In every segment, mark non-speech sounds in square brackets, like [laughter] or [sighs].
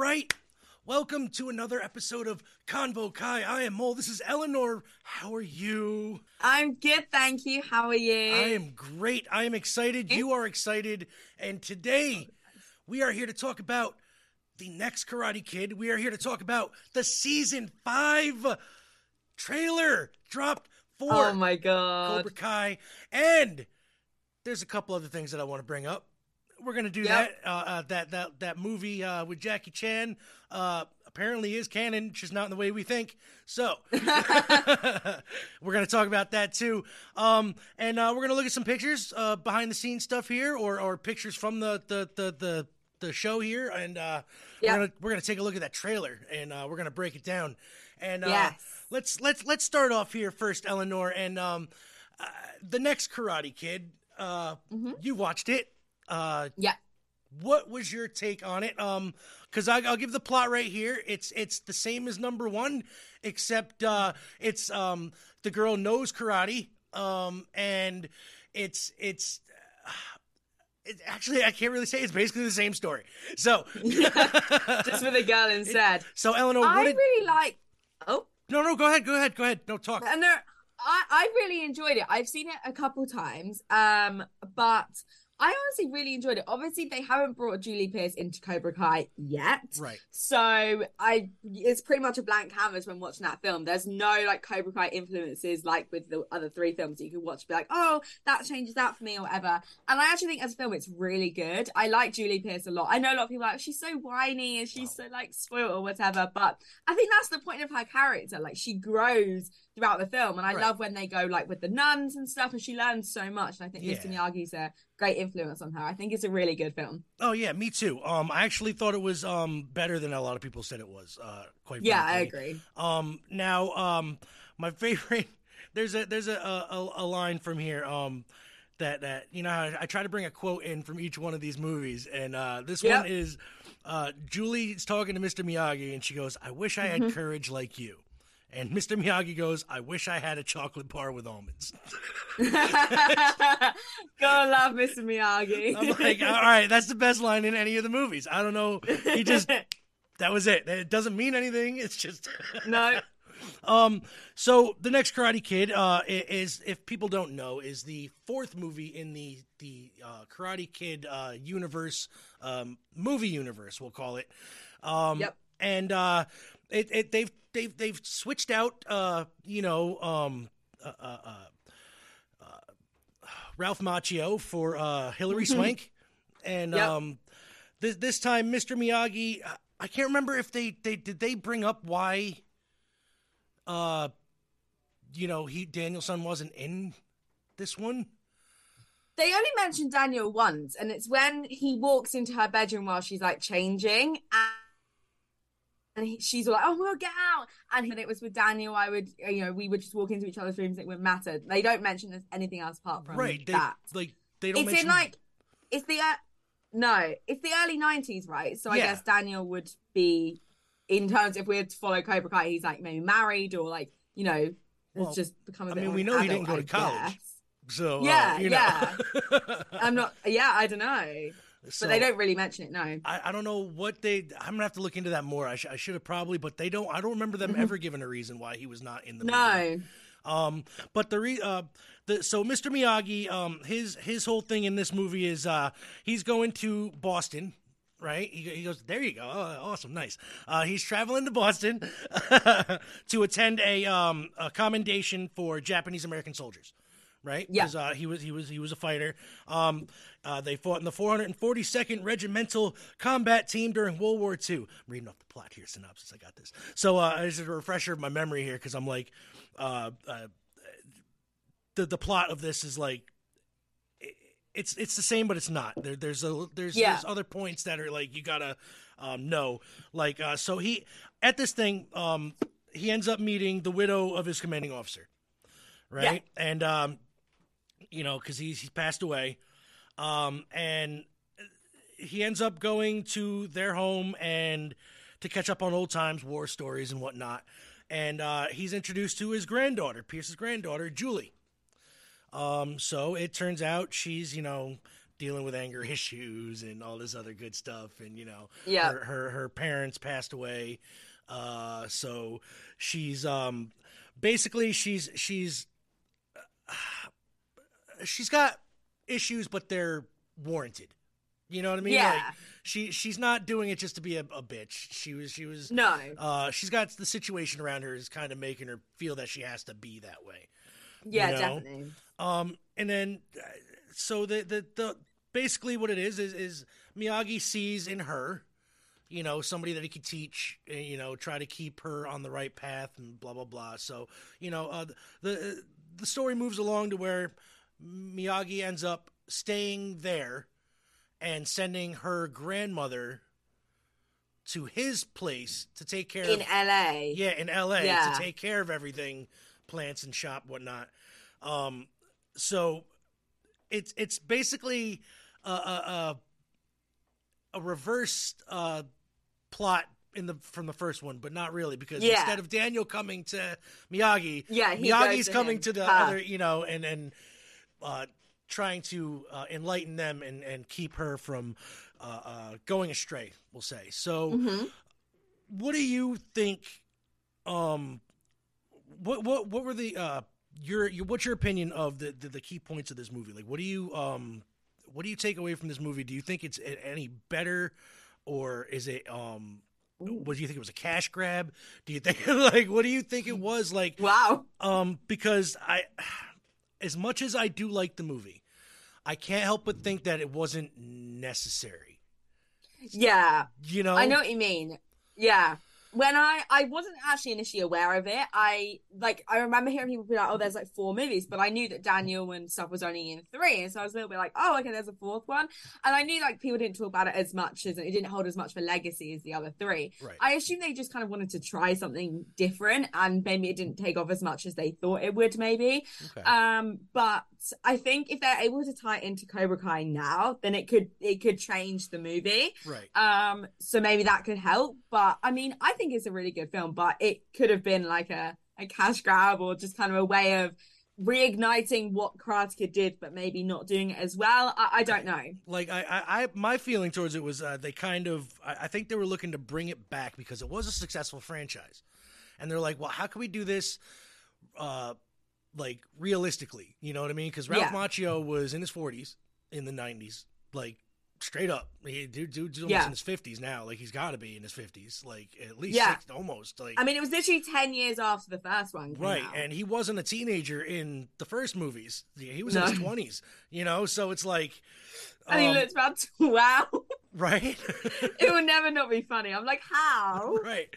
right. Welcome to another episode of Convo Kai. I am Mole. This is Eleanor. How are you? I'm good, thank you. How are you? I am great. I am excited. You are excited. And today we are here to talk about the next Karate Kid. We are here to talk about the season five trailer dropped for Oh my god. Cobra Kai. And there's a couple other things that I want to bring up. We're gonna do Yep. that. Uh, uh, that that that movie uh, with Jackie Chan uh, apparently is canon, just not in the way we think. So [laughs] [laughs] we're gonna talk about that too. Um, and uh, we're gonna look at some pictures, uh, behind the scenes stuff here, or or pictures from the the the the, the show here, and uh, Yep. we're gonna we're gonna take a look at that trailer, and uh, we're gonna break it down. And uh, Yes. let's let's let's start off here first, Eleanor, and um, uh, the next Karate Kid. Uh, you watched it. Uh, yeah. what was your take on it? Um, because I'll give the plot right here. It's it's the same as number one, except uh, it's um the girl knows karate. Um, and it's it's. uh, [sighs] It, actually, I can't really say. It's basically the same story. So, [laughs] [laughs] Just with a girl instead. so Eleanor, I did? really like Oh, No, no, go ahead, go ahead, go ahead. No talk. and there I, I really enjoyed it. I've seen it a couple times. Um, but I honestly really enjoyed it. Obviously, they haven't brought Julie Pierce into Cobra Kai yet. Right. So I it's pretty much a blank canvas when watching that film. There's no like Cobra Kai influences like with the other three films that you can watch, be like, oh, that changes that for me or whatever. And I actually think as a film it's really good. I like Julie Pierce a lot. I know a lot of people are like she's so whiny and she's so like spoiled or whatever, but I think that's the point of her character. Like she grows throughout the film, and I Right. love when they go like with the nuns and stuff, and she learns so much. And I think Mr. Yeah. Miyagi's a great influence on her. I think it's a really good film. Oh yeah, me too. Um, I actually thought it was um better than a lot of people said it was. Uh, quite. Yeah, I agree. Um, now, um, my [laughs] favorite. There's a there's a a, a line from here. Um, that that you know I, I try to bring a quote in from each one of these movies, and uh, this Yep. one is uh, Julie's talking to Mr. Miyagi, and she goes, "I wish I Mm-hmm. had courage like you." And Mr. Miyagi goes, "I wish I had a chocolate bar with almonds." [laughs] Gotta love Mr. Miyagi. I'm like, all right, that's the best line in any of the movies. I don't know. He just [laughs] that was it. It doesn't mean anything. It's just [laughs] no. Um, so the next Karate Kid, uh, is if people don't know, is the fourth movie in the the uh, Karate Kid uh, universe, um, movie universe, we'll call it. Um, Yep. And uh, it, it they've they've they've switched out, uh, you know, um, uh, uh, uh, uh, Ralph Macchio for uh, Hilary Swank, and Yep. um, this this time Mr. Miyagi. I- I can't remember if they they did they bring up why uh you know he Daniel-san wasn't in this one They only mentioned Daniel once, and it's when he walks into her bedroom while she's like changing, and he, she's all like, "Oh, we'll get out." And it was with Daniel. I would, you know, we would just walk into each other's rooms. It wouldn't matter. They don't mention anything else apart from right they that. like they don't It's mention in like, it's the uh, no, it's the early '90s, right? So I Yeah. guess Daniel would be, in terms if we had to follow Cobra Kai, he's like maybe married or like you know, has Well, just become a I mean, we know he didn't go to college. so uh, Yeah, you know. [laughs] I'm not. Yeah, I don't know, So, but they don't really mention it. No. I, I don't know what they I'm gonna have to look into that more I, sh- I should have probably but they don't I don't remember them ever giving a reason why he was not in the movie. Mm-hmm. No. Um, but the re uh, the so Mr. Miyagi, um, his his whole thing in this movie is uh, he's going to Boston. Right, he, he goes. There you go. Oh, awesome, nice. Uh, he's traveling to Boston [laughs] to attend a um a commendation for Japanese American soldiers. Right, Yeah. Uh, he was he was he was a fighter. Um, uh, they fought in the 442nd Regimental Combat Team during World War II. I'm reading off the plot here, synopsis. I got this. So uh, is a refresher of my memory here because I'm like, uh, uh, the the plot of this is like it's it's the same but it's not there, there's a there's Yeah. there's other points that are like you gotta um know like uh so he at this thing um he ends up meeting the widow of his commanding officer right and um you know because he's he's passed away um and he ends up going to their home and to catch up on old times war stories and whatnot and uh, he's introduced to his granddaughter pierce's granddaughter julie um, so it turns out she's, you know, dealing with anger [laughs] issues and all this other good stuff. And you know, Yeah. her, her her parents passed away, uh, so she's um basically she's she's she's got issues, but they're warranted. You know what I mean? Yeah. Like, she she's not doing it just to be a, a bitch. She was she was No. uh she's got the situation around her is kind of making her feel that she has to be that way. Yeah, you know? definitely. Um, and then, uh, so the, the, the, basically what it is, is, is Miyagi sees in her, you know, somebody that he could teach, uh, you know, try to keep her on the right path and blah, blah, blah. So, you know, uh, the, the story moves along to where Miyagi ends up staying there and sending her grandmother to his place to take care In of LA. yeah, in L.A. Yeah. to take care of everything, plants and shop, whatnot. Um, so it's it's basically a a, a, a reversed uh, plot in the from the first one, but not really because Yeah. instead of Daniel coming to Miyagi, Yeah, Miyagi's to coming him. to the Ah. other, you know, and and uh, trying to uh, enlighten them and and keep her from uh, uh, going astray. We'll say. So hmm what do you think um what what what were the uh your, your what's your opinion of the, the the key points of this movie? Like what do you um what do you take away from this movie? Do you think it's any better or is it um what do you think it was a cash grab? Do you think [laughs] like what do you think it was? Like Wow. um because i as much as i do like the movie i can't help but think that it wasn't necessary Yeah. you know I know what you mean. Yeah. When I I wasn't actually initially aware of it, I like I remember hearing people be like, "Oh, there's like four movies," but I knew that Daniel and stuff was only in three, and so I was a little bit like, "Oh, okay, there's a fourth one," and I knew like people didn't talk about it as much as it didn't hold as much of a legacy as the other three. right I assume they just kind of wanted to try something different, and maybe it didn't take off as much as they thought it would. Maybe, okay um, but I think if they're able to tie it into Cobra Kai now, then it could it could change the movie. right Um, so maybe that could help. But I mean, I think it's a really good film, but it could have been like a, a cash grab or just kind of a way of reigniting what Karate Kid did, but maybe not doing it as well. I, I don't know. like I, I, I my feeling towards it was uh, they kind of I, I think they were looking to bring it back because it was a successful franchise, and they're like, well, how can we do this, uh, like realistically? You know what I mean? Because Ralph Yeah. Macchio was in his forties in the nineties, like straight up. He, dude, dude's almost Yeah. in his fifties now. Like he's got to be in his fifties, like at least Yeah. six, almost. Like I mean, it was literally 10 years after the first one. Right, out. and he wasn't a teenager in the first movies. He was No. in his twenties, you know. So it's like, And he um, looks about [laughs] 12. right. [laughs] it will never not be funny. I'm like, how? [laughs] right.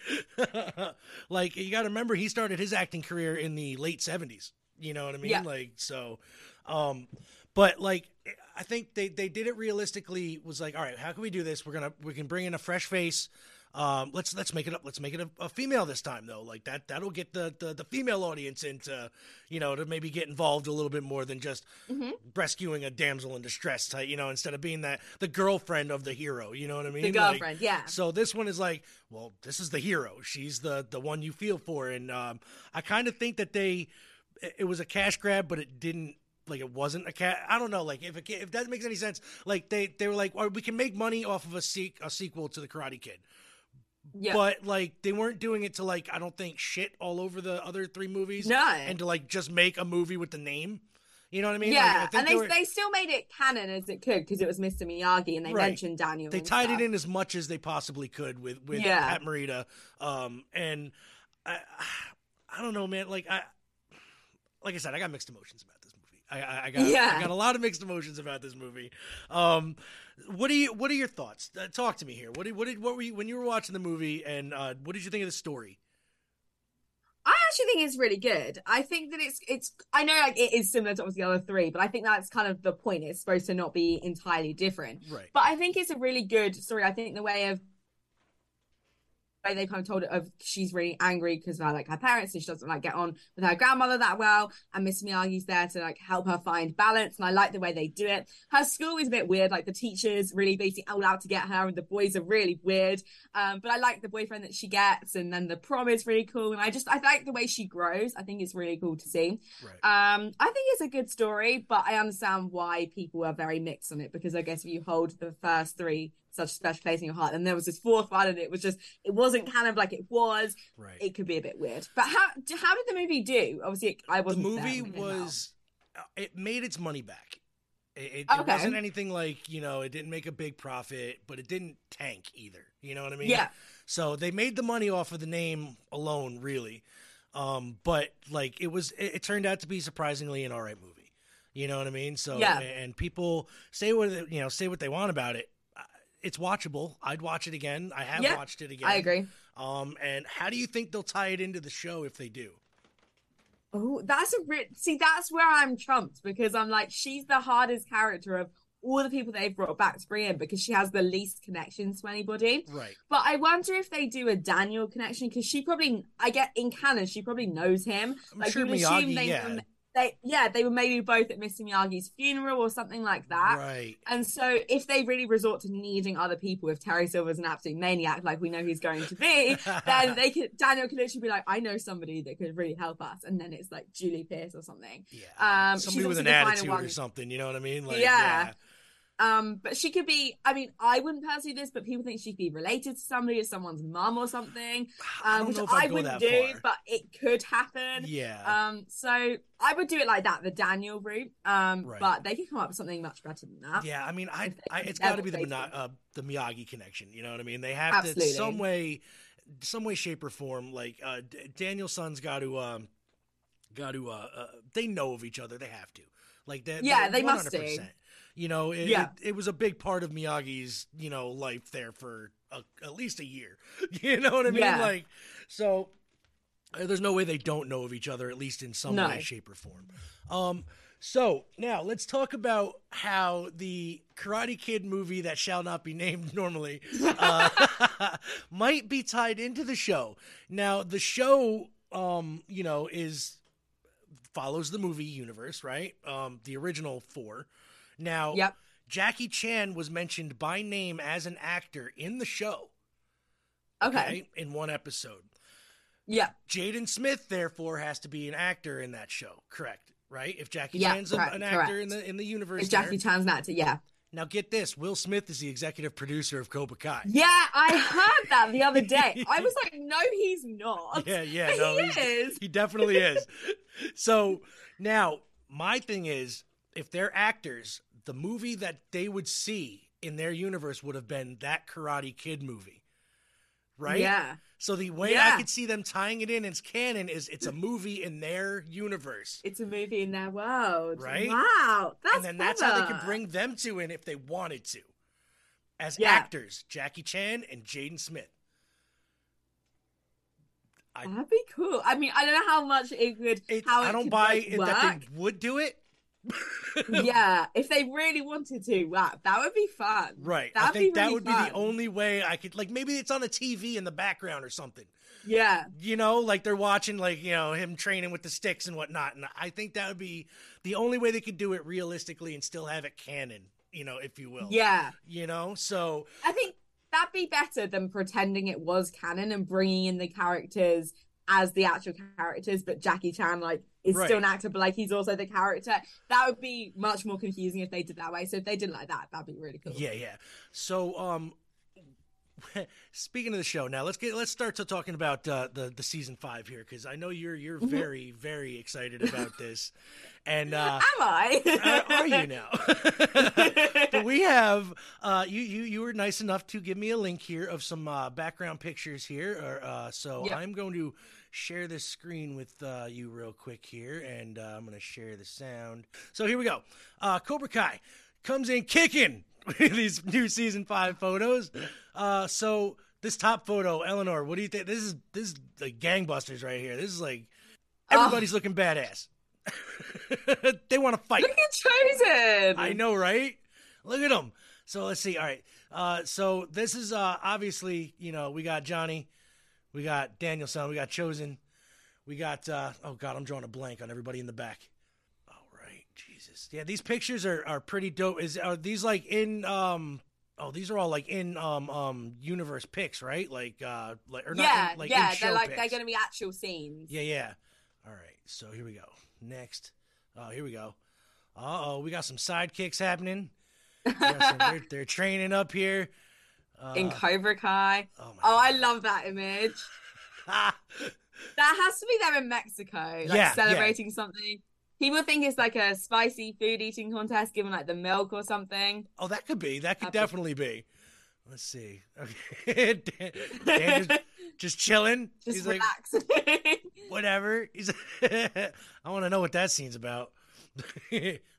like you got to remember, he started his acting career in the late seventies. You know what I mean? Yeah. Like so, um, but like I think they they did it realistically. Was like, all right, how can we do this? We're gonna we can bring in a fresh face. Um, let's let's make it up. Let's make it a, a female this time though. Like that that'll get the, the the female audience into you know to maybe get involved a little bit more than just Mhm. rescuing a damsel in distress type. You know, instead of being that the girlfriend of the hero. You know what I mean? The Like, girlfriend, yeah. so this one is like, well, this is the hero. She's the the one you feel for, and um, I kind of think that they it- was a cash grab, but it didn't like it wasn't a cat. I don't know, like if it, if that makes any sense. Like they they were like, well, we can make money off of a seek a sequel to the Karate Kid, Yeah. but like they weren't doing it to like I don't think shit all over the other three movies, no. and to like just make a movie with the name. You know what I mean? Like, I yeah, think and they, were- they still made it canon as it could because it was Mr. Miyagi and they Right. mentioned Daniel. they tied stuff. it in as much as they possibly could with with Yeah. Pat Morita. Um, and I, I don't know, man. Like I, like I said, I got mixed emotions about this movie. I, I, I got, Yeah. I got a lot of mixed emotions about this movie. Um, what do you, what are your thoughts? Uh, talk to me here. What did, what did, what were you when you were watching the movie, and uh, what did you think of the story? I actually think it's really good. I think that it's it's I know like it is similar to obviously the other three, but I think that's kind of the point. It's supposed to not be entirely different. Right. But I think it's a really good story. I think the way of way they kind of told it of she's really angry because of like her parents and she doesn't like get on with her grandmother that well and miss miyagi's there to like help her find balance and i like the way they do it her school is a bit weird like the teachers really basically all out to get her and the boys are really weird um but i like the boyfriend that she gets and then the prom is really cool and i just i like the way she grows i think it's really cool to see right. um i think it's a good story but i understand why people are very mixed on it because i guess if you hold the first three such a special place in your heart. And there was this fourth one, and it was just it wasn't kind of like it was. Right. It could be a bit weird. But how how did the movie do? Obviously, it, I wasn't. The movie was uh, it made its money back. It, it, okay. it, wasn't anything like you know it didn't make a big profit, but it didn't tank either. You know what I mean? Yeah. So they made the money off of the name alone, really. Um, but like it was, it, it turned out to be surprisingly an all right movie. You know what I mean? So yeah. and people say what you know say what they want about it it's watchable. I'd watch it again. I have yeah, watched it again. I agree. Um, and how do you think they'll tie it into the show if they do? Oh, that's a re- see. That's where I'm trumped because I'm like, she's the hardest character of all the people they've brought back to bring in because she has the least connections to anybody. Right. But I wonder if they do a Daniel connection because she probably, I get in canon, she probably knows him. I'm like sure you Miyagi, assume they, yeah they yeah they were maybe both at Mr. Miyagi's funeral or something like that. Right. And so if they really resort to needing other people, if Terry Silver's an absolute maniac like we know he's going to be, [laughs] then they could Daniel could literally be like, I know somebody that could really help us, and then it's like Julie Pierce or something. Yeah. Um, somebody with an attitude or something. You know what I mean? Like, yeah. yeah. Um, but she could be. I mean, I wouldn't personally do this, but people think she could be related to somebody, as someone's mum or something. [sighs] Um, which I wouldn't do, far. but it could happen. Yeah. Um, so I would do it like that, the Daniel route. Um, right. but they could come up with something much better than that. Yeah, I mean, I, I it's got to be the uh, the Miyagi connection. You know what I mean? They have Absolutely. to some way, some way, shape or form. Like uh, Daniel's son's got to, um, got to. Uh, uh, they know of each other. They have to. Like that. Yeah, they 100%. must do. You know, it, yeah. it, it, was a big part of Miyagi's, you know, life there for a, at least a year. [laughs] You know what I mean? Yeah. Like, so uh, there's no way they don't know of each other, at least in some no. way, shape, or form. Um, so now let's talk about how the Karate Kid movie that shall not be named [laughs] normally uh, [laughs] might be tied into the show. Now, the show, um, you know, is follows the movie universe, right? Um, the original four. Now, yep. Jackie Chan was mentioned by name as an actor in the show. Okay. okay in one episode. Yeah. Jaden Smith, therefore, has to be an actor in that show. Correct. Right? If Jackie yeah, Chan's correct, an actor correct. in the in the universe. If Jackie there. Chan's not, actor, yeah. Now get this: Will Smith is the executive producer of Cobra Kai. Yeah, I heard that the other day. [laughs] I was like, no, he's not. Yeah, yeah, [laughs] no, he is. He definitely is. So now my thing is, if they're actors, the movie that they would see in their universe would have been that Karate Kid movie, right? Yeah. So the way yeah. I could see them tying it in as canon is it's a movie in their universe. It's a movie in their world, right? Wow, that's and then clever. that's how they could bring them to in if they wanted to, as yeah. actors, Jackie Chan and Jaden Smith. I, That'd be cool. I mean, I don't know how much it would. It, how I don't buy like, that they would do it. Yeah, [laughs] if they really wanted to, wow, that would be fun. Right. That'd I think really that would fun. be the only way I could like maybe it's on a TV in the background or something. Yeah. You know, like they're watching like, you know, him training with the sticks and whatnot. And I think that would be the only way they could do it realistically and still have it canon, you know, if you will. Yeah. You know, so I think that'd be better than pretending it was canon and bringing in the characters as the actual characters, but Jackie Chan like is right. still an actor, but like he's also the character. That would be much more confusing if they did that way. So if they did like that, that'd be really cool. Yeah, yeah. So um [laughs] speaking of the show now let's get let's start to talking about uh, the the season five here because i know you're you're Mm-hmm. very very excited about this. And uh [laughs] am i? Are, [laughs] are you now? But we have uh you you you were nice enough to give me a link here of some uh background pictures here or uh so Yep. i'm going to share this screen with uh you real quick here and uh, i'm going to share the sound. So here we go. Uh cobra kai comes in kicking [laughs] these new season five photos. Uh, so this top photo, Eleanor, what do you think? This is this is like gangbusters right here. This is like everybody's Oh. looking badass. [laughs] they want to fight. Look at Chozen. I know, right? Look at them. So let's see. All right. Uh, so this is uh, obviously, you know, we got Johnny, We got Daniel-san. We got Chozen, We got uh, oh god, I'm drawing a blank on everybody in the back. Jesus. Yeah, these pictures are, are pretty dope. Is are these like in um oh these are all like in um um universe pics, right? Like uh like or not yeah, in, like yeah, they're like pics. they're to be actual scenes. Yeah, yeah. All right, so here we go. Next. Oh, here we go. Uh oh, we got some sidekicks happening. Some- they're, they're training up here. Uh, in Cobra Kai. oh my Oh, I love that image. [laughs] That has to be there in Mexico, like Yeah, yeah. celebrating something. People think it's like a spicy food eating contest, given like the milk or something. oh, that could be. That could Happy- definitely be. Let's see. Okay, [laughs] Dan, Dan just, just chilling. Just He's like, relax. [laughs] whatever. He's. [laughs] I want to know what that scene's about.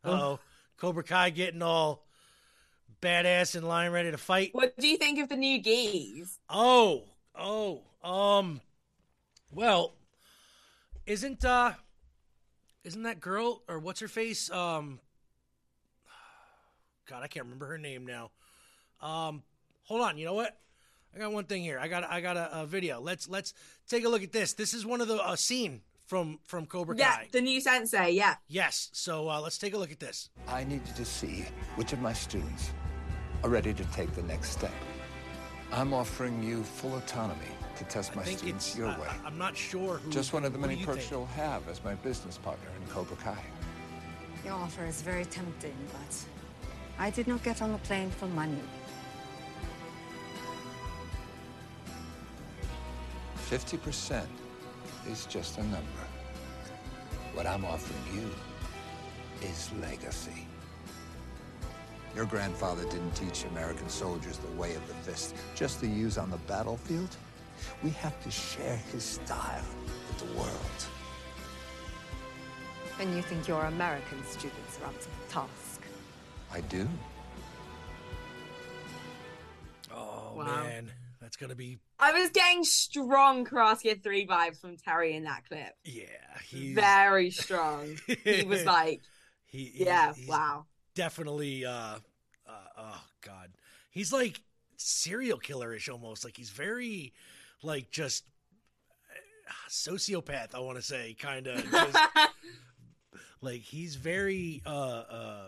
oh, Cobra Kai getting all badass and lying ready to fight. what do you think of the new gis? Oh, oh, um, well, isn't uh, isn't that girl or what's her face? Um, God, I can't remember her name now. Um, hold on, you know what? I got one thing here. I got I got a, a video. Let's let's take a look at this. This is one of the a scene from from Cobra Yeah, Kai. the new sensei. Yeah. Yes. So uh, let's take a look at this. I needed to see which of my students are ready to take the next step. I'm offering you full autonomy to test my students your I, way. I- I'm not sure who. Just one of the many you perks think? you'll have as my business partner in Cobra Kai. Your offer is very tempting, but I did not get on the plane for money. Fifty percent is just a number. What I'm offering you is legacy. Your grandfather didn't teach American soldiers the way of the fist just to use on the battlefield. We have to share his style with the world. And you think your American students are up to the task? I do. Oh Wow. man, that's gonna be. I was getting strong Karate Kid 3 vibes from Terry in that clip. Yeah, he's Very strong. [laughs] he was like, he, he- yeah, wow. definitely. Uh, uh, oh god, he's like serial killerish almost. Like he's very, like just uh, sociopath. I want to say, kind of. [laughs] like he's very. uh uh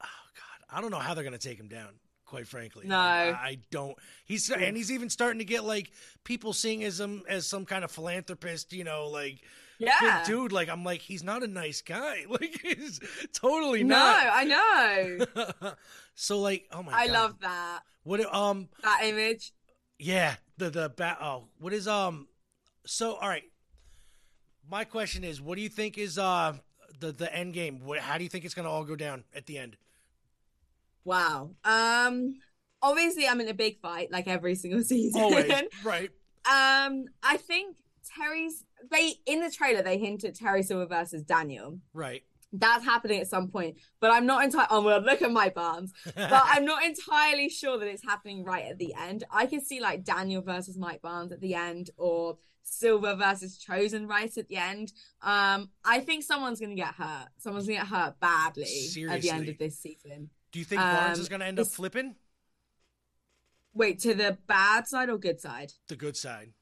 Oh god, I don't know how they're gonna take him down. Quite frankly, No. I, I don't. He's and he's even starting to get like people seeing him as some as some kind of philanthropist. You know, like yeah. dude. Like I'm like he's not a nice guy. [laughs] Like he's totally no, not. I know. [laughs] so like, oh my I god, love that. what um That image. Yeah the the bat oh what is um so all right. My question is, what do you think is uh the the end game? What, how do you think it's gonna all go down at the end? Wow. Um obviously I'm in a big fight like every single [laughs] season. Always right. um I think Terry's they in the trailer they hint at Terry Silver versus Daniel. Right. That's happening at some point, but I'm not entirely. Oh well, look at my bums. But I'm not [laughs] entirely sure that it's happening right at the end. I could see like Daniel versus Mike Barnes at the end, or Silver versus Chozen right at the end. Um, I think someone's gonna get hurt. Someone's gonna get hurt badly at the end of this season. do you think Barnes Um, is gonna end up flipping Wait, to the bad side or good side? the good side?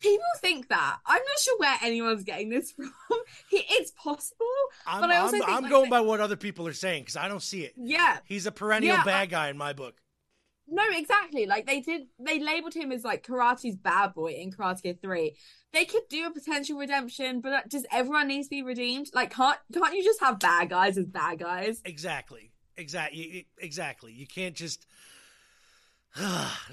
People think that. I'm not sure where anyone's getting this [laughs] from. It's possible, I'm but I also I'm, think I'm like, going by what other people are saying because I don't see it. yeah, He's a perennial Yeah, bad guy in my book. No, exactly. Like they did, they labeled him as like karate's bad boy in Karate Kid Three. They could do a potential redemption, but uh, does everyone need to be redeemed? Like, can't can't you just have bad guys as bad guys? Exactly. Exactly. Exactly. You can't just. [sighs]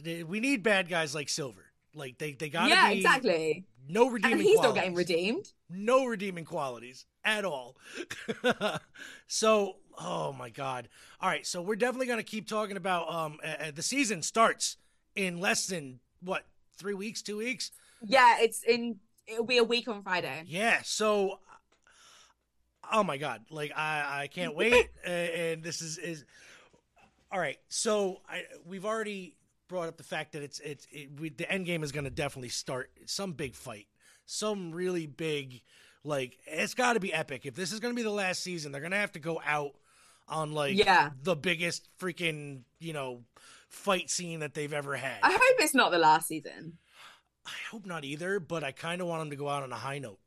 we need bad guys like Silver. Like they, they gotta Yeah, be exactly. no redeeming. And he's not qualities. getting redeemed. No redeeming qualities at all. [laughs] so, oh my god. All right, so we're definitely gonna keep talking about. Um, uh, the season starts in less than what three weeks, two weeks. Yeah, it's in. It'll be a week on Friday. Yeah. So, oh my god, like I I can't [laughs] wait, and this is is all right. So I we've already brought up the fact that it's it's it, we, the end game is going to definitely start some big fight, some really big like it's got to be epic. If this is going to be the last season, they're going to have to go out on like Yeah. the biggest freaking you know fight scene that they've ever had. I hope it's not the last season. I hope not either, but I kind of want them to go out on a high note.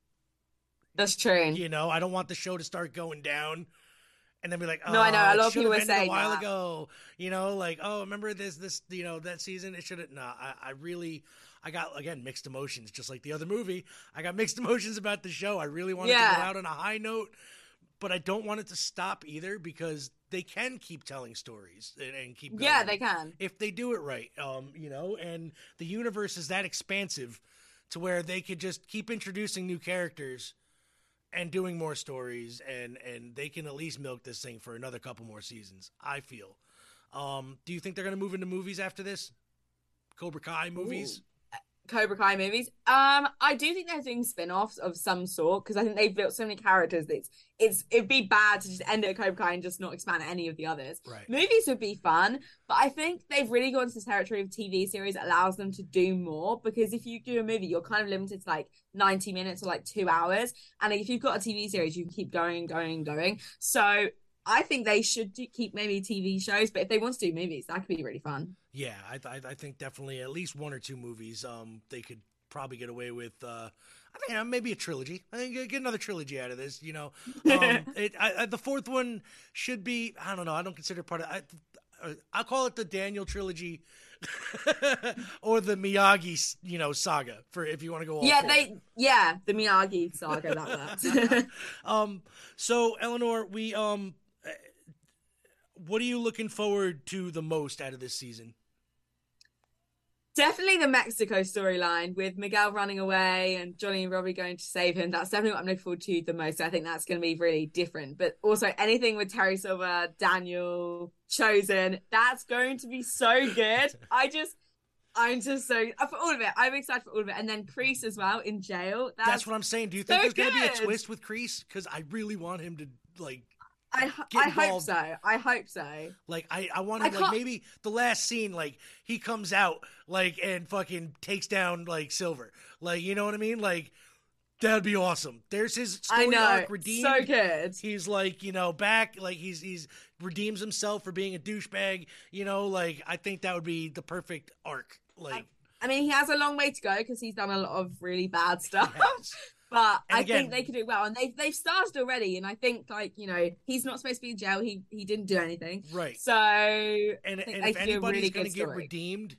That's true. You know, I don't want the show to start going down and then be like, oh, No, I know, a lot it of people were saying a while that. ago. You know, like, oh, remember this, this, you know, that season? It should have. No, I, I really, I got again mixed emotions, just like the other movie. I got mixed [laughs] emotions about the show. I really wanted to Yeah. go out on a high note, but I don't want it to stop either because they can keep telling stories and, and keep. Going Yeah, they can. if they do it right. Um, you know, and the universe is that expansive to where they could just keep introducing new characters and doing more stories and and they can at least milk this thing for another couple more seasons, I feel. Um, do you think they're going to move into movies after this? Cobra Kai movies? Cobra Kai movies. Um, I do think they're doing spin-offs of some sort because I think they've built so many characters that it's, it's it'd be bad to just end it at Cobra Kai and just not expand any of the others. Right. Movies would be fun, but I think they've really gone to the territory of TV series that allows them to do more because if you do a movie, you're kind of limited to like 90 minutes or like two hours. And if you've got a TV series, you can keep going going going. So I think they should do, keep maybe TV shows, but if they want to do movies, that could be really fun. Yeah, I, I, I think definitely at least one or two movies. Um, they could probably get away with. Uh, I think uh, maybe a trilogy. I think get another trilogy out of this. You know, um, [laughs] it, I, I, the fourth one should be. I don't know. I don't consider part of. I, uh, I'll call it the Daniel trilogy, [laughs] or the Miyagi, you know, saga. For if you want to go. All yeah, four. they yeah, the Miyagi saga that works. [laughs] Um. So Eleanor, we um. What are you looking forward to the most out of this season? definitely the Mexico storyline with Miguel running away and Johnny and Robbie going to save him. That's definitely what I'm looking forward to the most. I think that's going to be really different. But also anything with Terry Silver, Daniel, Chozen, that's going to be so good. [laughs] I just. I'm just so uh, for all of it. I'm excited for all of it, and then Kreese as well in jail. That's, That's what I'm saying. Do you think so there's going to be a twist with Kreese? Because I really want him to like, I I hope so. I hope so. like I, I want to like can't- maybe the last scene, like he comes out like and fucking takes down like Silver, like you know what I mean? Like that'd be awesome. There's his story I know. arc redeemed. So good. He's like you know back, like he's he's redeems himself for being a douchebag. You know, like I think that would be the perfect arc. Like. I mean, he has a long way to go because he's done a lot of really bad [laughs] stuff. yes. But And I again- think they could do well, and they've they've started already. And I think like you know he's not supposed to be in jail. He he didn't do anything. Right. So and and if anybody's really going to get redeemed,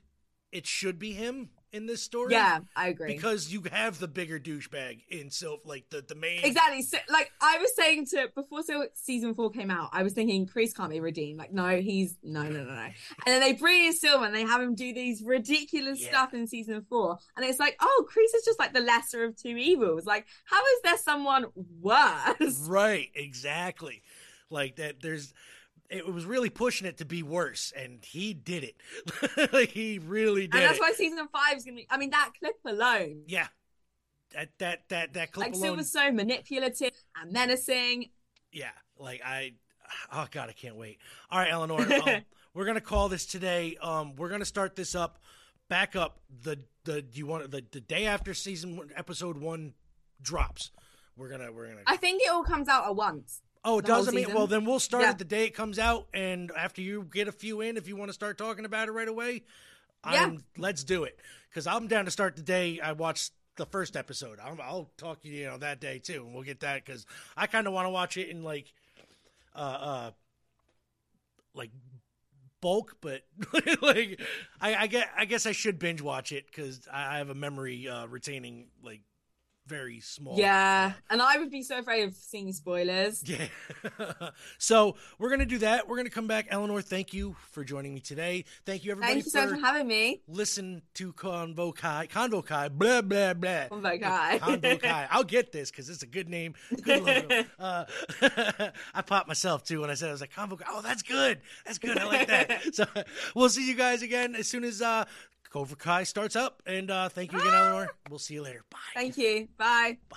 it should be him in this story. yeah, I agree. because you have the bigger douchebag in Sylph, like the the main. Exactly. So, like I was saying to before so season four came out, I was thinking Chris can't be redeemed. Like, no, he's no, no, no, no. And then they bring in Silver and they have him do these ridiculous Yeah. stuff in season four, and it's like, oh, Chris is just like the lesser of two evils. Like, how is there someone worse? Right, exactly. Like that. There's. It was really pushing it to be worse, and he did it. like [laughs] he really did And that's it. why season five is gonna be. I mean, that clip alone, yeah. That that that that clip alone. like alone. Silver's so manipulative and menacing. Yeah, like I, oh god, I can't wait. All right, Eleanor, [laughs] um, we're gonna call this today. Um, we're gonna start this up, back up the the. Do you want the the day after season one, episode one drops? We're gonna we're gonna. I think it all comes out at once. Oh, it doesn't mean. Well, then we'll start Yeah. it the day it comes out, and after you get a few in, if you want to start talking about it right away, Yeah. I'm, let's do it. Because I'm down to start the day I watched the first episode. I'll, I'll talk to you, you know that day too, and we'll get that because I kind of want to watch it in like, uh, uh, like bulk, but [laughs] like I, I get I guess I should binge watch it because I, I have a memory uh, retaining like very small. Yeah, and I would be so afraid of seeing spoilers. [laughs] Yeah. so we're gonna do that. We're gonna come back. Eleanor, thank you for joining me today. Thank you everybody Thank you so much for having me. listen to Convo Kai. Convo Kai. Blah blah blah. Convo Kai. Convo Kai. I'll get this because it's a good name. Good logo. [laughs] uh, [laughs] I popped myself too when I said I was like Convo Kai. Oh, that's good. That's good. I like that. so we'll see you guys again as soon as uh, Cobra Kai starts up. And uh, thank you again, Eleanor. We'll see you later. Bye. Thank you. Bye. Bye.